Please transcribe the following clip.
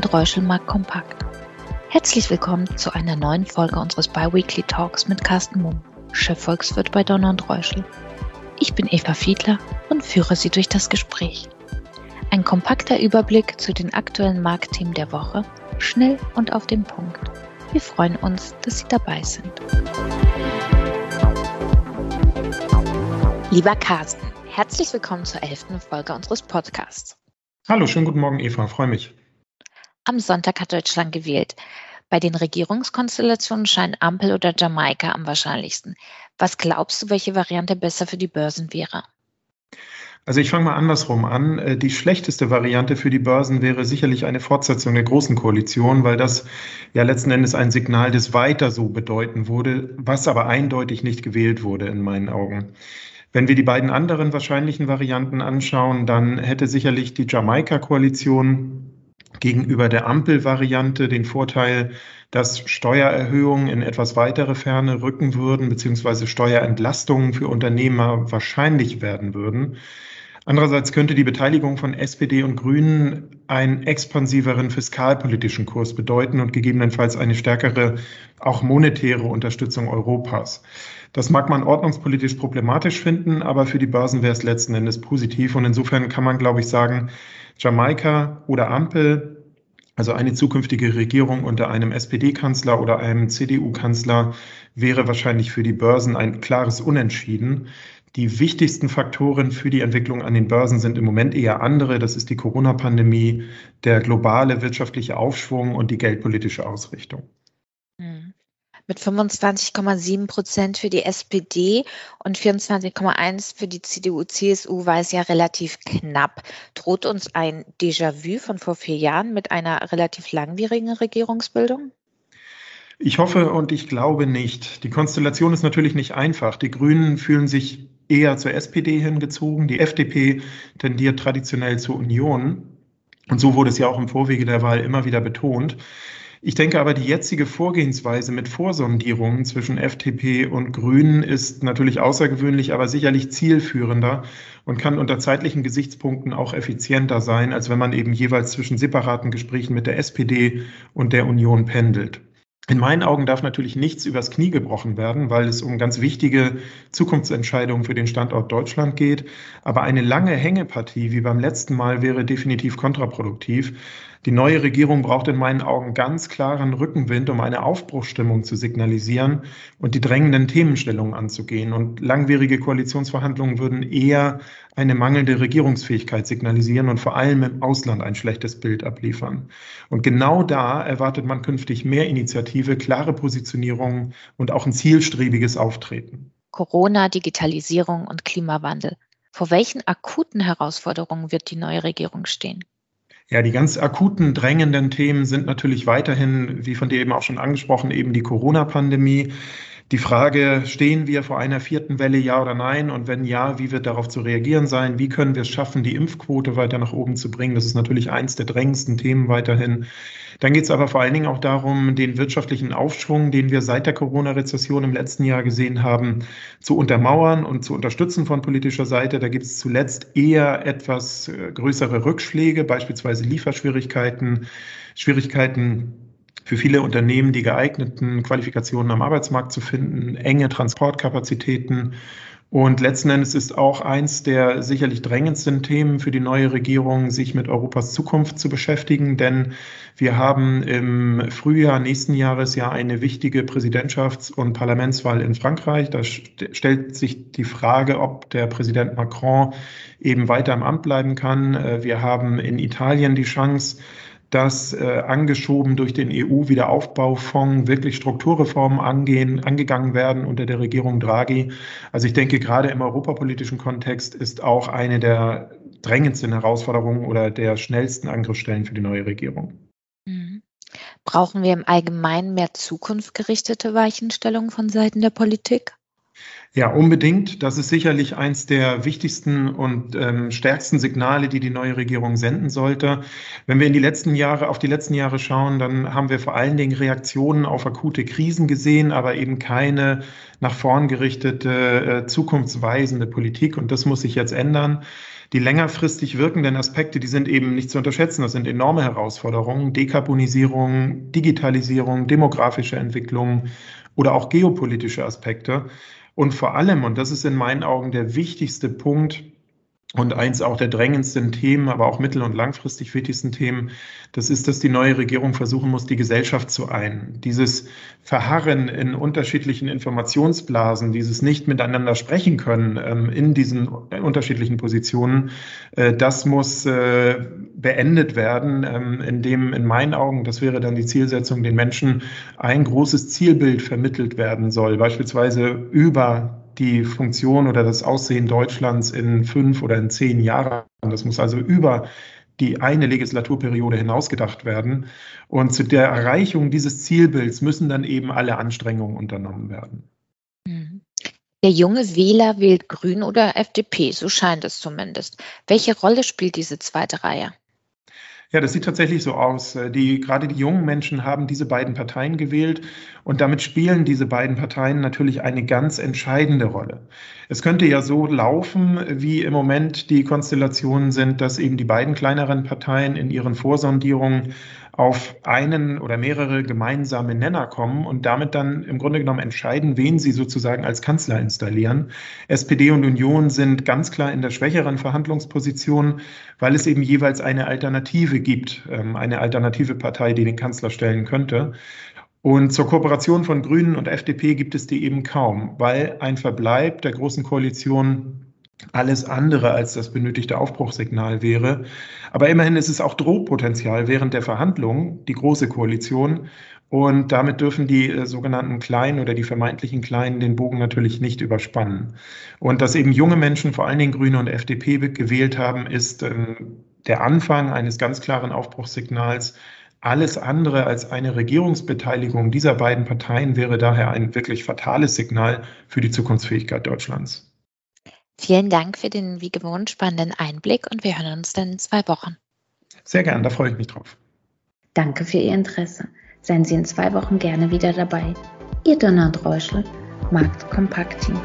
und Reuschelmark Kompakt. Herzlich willkommen zu einer neuen Folge unseres Biweekly Talks mit Carsten Mumm, Chefvolkswirt bei Donner und Reuschel. Ich bin Eva Fiedler und führe Sie durch das Gespräch. Ein kompakter Überblick zu den aktuellen Marktthemen der Woche, schnell und auf den Punkt. Wir freuen uns, dass Sie dabei sind. Lieber Carsten, herzlich willkommen zur elften Folge unseres Podcasts. Hallo, schönen guten Morgen, Eva, freue mich. Am Sonntag hat Deutschland gewählt. Bei den Regierungskonstellationen scheint Ampel oder Jamaika am wahrscheinlichsten. Was glaubst du, welche Variante besser für die Börsen wäre? Also ich fange mal andersrum an. Äh, die schlechteste Variante für die Börsen wäre sicherlich eine Fortsetzung der Großen Koalition, weil das ja letzten Endes ein Signal des Weiter so bedeuten würde, was aber eindeutig nicht gewählt wurde in meinen Augen. Wenn wir die beiden anderen wahrscheinlichen Varianten anschauen, dann hätte sicherlich die Jamaika-Koalition gegenüber der Ampel-Variante den Vorteil, dass Steuererhöhungen in etwas weitere Ferne rücken würden, beziehungsweise Steuerentlastungen für Unternehmer wahrscheinlich werden würden. Andererseits könnte die Beteiligung von SPD und Grünen einen expansiveren fiskalpolitischen Kurs bedeuten und gegebenenfalls eine stärkere, auch monetäre Unterstützung Europas. Das mag man ordnungspolitisch problematisch finden, aber für die Börsen wäre es letzten Endes positiv. Und insofern kann man, glaube ich, sagen, Jamaika oder Ampel, also eine zukünftige Regierung unter einem SPD-Kanzler oder einem CDU-Kanzler, wäre wahrscheinlich für die Börsen ein klares Unentschieden. Die wichtigsten Faktoren für die Entwicklung an den Börsen sind im Moment eher andere. Das ist die Corona-Pandemie, der globale wirtschaftliche Aufschwung und die geldpolitische Ausrichtung mit 25,7 Prozent für die SPD und 24,1 für die CDU-CSU war es ja relativ knapp. Droht uns ein Déjà-vu von vor vier Jahren mit einer relativ langwierigen Regierungsbildung? Ich hoffe und ich glaube nicht. Die Konstellation ist natürlich nicht einfach. Die Grünen fühlen sich eher zur SPD hingezogen. Die FDP tendiert traditionell zur Union. Und so wurde es ja auch im Vorwege der Wahl immer wieder betont. Ich denke aber, die jetzige Vorgehensweise mit Vorsondierungen zwischen FDP und Grünen ist natürlich außergewöhnlich, aber sicherlich zielführender und kann unter zeitlichen Gesichtspunkten auch effizienter sein, als wenn man eben jeweils zwischen separaten Gesprächen mit der SPD und der Union pendelt. In meinen Augen darf natürlich nichts übers Knie gebrochen werden, weil es um ganz wichtige Zukunftsentscheidungen für den Standort Deutschland geht. Aber eine lange Hängepartie wie beim letzten Mal wäre definitiv kontraproduktiv. Die neue Regierung braucht in meinen Augen ganz klaren Rückenwind, um eine Aufbruchsstimmung zu signalisieren und die drängenden Themenstellungen anzugehen. Und langwierige Koalitionsverhandlungen würden eher eine mangelnde Regierungsfähigkeit signalisieren und vor allem im Ausland ein schlechtes Bild abliefern. Und genau da erwartet man künftig mehr Initiative, klare Positionierung und auch ein zielstrebiges Auftreten. Corona, Digitalisierung und Klimawandel. Vor welchen akuten Herausforderungen wird die neue Regierung stehen? Ja, die ganz akuten, drängenden Themen sind natürlich weiterhin, wie von dir eben auch schon angesprochen, eben die Corona-Pandemie. Die Frage, stehen wir vor einer vierten Welle, ja oder nein? Und wenn ja, wie wird darauf zu reagieren sein? Wie können wir es schaffen, die Impfquote weiter nach oben zu bringen? Das ist natürlich eins der drängendsten Themen weiterhin. Dann geht es aber vor allen Dingen auch darum, den wirtschaftlichen Aufschwung, den wir seit der Corona-Rezession im letzten Jahr gesehen haben, zu untermauern und zu unterstützen von politischer Seite. Da gibt es zuletzt eher etwas äh, größere Rückschläge, beispielsweise Lieferschwierigkeiten, Schwierigkeiten für viele Unternehmen die geeigneten Qualifikationen am Arbeitsmarkt zu finden, enge Transportkapazitäten und letzten Endes ist auch eins der sicherlich drängendsten Themen für die neue Regierung, sich mit Europas Zukunft zu beschäftigen, denn wir haben im Frühjahr nächsten Jahres ja eine wichtige Präsidentschafts- und Parlamentswahl in Frankreich. Da stellt sich die Frage, ob der Präsident Macron eben weiter im Amt bleiben kann. Äh, wir haben in Italien die Chance, dass äh, angeschoben durch den EU-Wiederaufbaufonds wirklich Strukturreformen angehen, angegangen werden unter der Regierung Draghi. Also ich denke, gerade im europapolitischen Kontext ist auch eine der drängendsten Herausforderungen oder der schnellsten Angriffsstellen für die neue Regierung. Mhm. Brauchen wir im Allgemeinen mehr zukunftsgerichtete Weichenstellungen von Seiten der Politik? Ja, unbedingt. Das ist sicherlich eins der wichtigsten und ähm, stärksten Signale, die die neue Regierung senden sollte. Wenn wir in die letzten Jahre, auf die letzten Jahre schauen, dann haben wir vor allen Dingen Reaktionen auf akute Krisen gesehen, aber eben keine nach vorn gerichtete, äh, zukunftsweisende Politik. Und das muss sich jetzt ändern. Die längerfristig wirkenden Aspekte, die sind eben nicht zu unterschätzen. Das sind enorme Herausforderungen. Dekarbonisierung, Digitalisierung, demografische Entwicklung oder auch geopolitische Aspekte. Und vor allem, und das ist in meinen Augen der wichtigste Punkt, und eins auch der drängendsten Themen, aber auch mittel- und langfristig wichtigsten Themen, das ist, dass die neue Regierung versuchen muss, die Gesellschaft zu ein. Dieses Verharren in unterschiedlichen Informationsblasen, dieses nicht miteinander sprechen können ähm, in diesen unterschiedlichen Positionen, äh, das muss äh, beendet werden, ähm, indem in meinen Augen, das wäre dann die Zielsetzung, den Menschen ein großes Zielbild vermittelt werden soll, beispielsweise über die Funktion oder das Aussehen Deutschlands in fünf oder in zehn Jahren. Das muss also über die eine Legislaturperiode hinausgedacht werden. Und zu der Erreichung dieses Zielbilds müssen dann eben alle Anstrengungen unternommen werden. Mhm. Der junge Wähler wählt Grün oder FDP, so scheint es zumindest. Welche Rolle spielt diese zweite Reihe? Ja, das sieht tatsächlich so aus. Äh, die, gerade die jungen Menschen haben diese beiden Parteien gewählt und damit spielen diese beiden Parteien natürlich eine ganz entscheidende Rolle. Es könnte ja so laufen, wie im Moment die Konstellationen sind, dass eben die beiden kleineren Parteien in ihren Vorsondierungen auf einen oder mehrere gemeinsame Nenner kommen und damit dann im Grunde genommen entscheiden, wen sie sozusagen als Kanzler installieren. SPD und Union sind ganz klar in der schwächeren Verhandlungsposition, weil es eben jeweils eine Alternative gibt, ähm, eine alternative Partei, die den Kanzler stellen könnte. Und zur Kooperation von Grünen und FDP gibt es die eben kaum, weil ein Verbleib der Großen Koalition alles andere als das benötigte Aufbruchssignal wäre. Aber immerhin ist es auch Drohpotenzial während der Verhandlungen, die Große Koalition. Und damit dürfen die äh, sogenannten Kleinen oder die vermeintlichen Kleinen den Bogen natürlich nicht überspannen. Und dass eben junge Menschen, vor allen Dingen Grüne und FDP, gewählt haben, ist ähm, der Anfang eines ganz klaren Aufbruchssignals. Alles andere als eine Regierungsbeteiligung dieser beiden Parteien wäre daher ein wirklich fatales Signal für die Zukunftsfähigkeit Deutschlands. Vielen Dank für den wie gewohnt spannenden Einblick und wir hören uns dann in zwei Wochen. Sehr gern, da freue ich mich drauf. Danke für Ihr Interesse. Seien Sie in zwei Wochen gerne wieder dabei. Ihr Donald Reuschel, Markt Kompakt Team.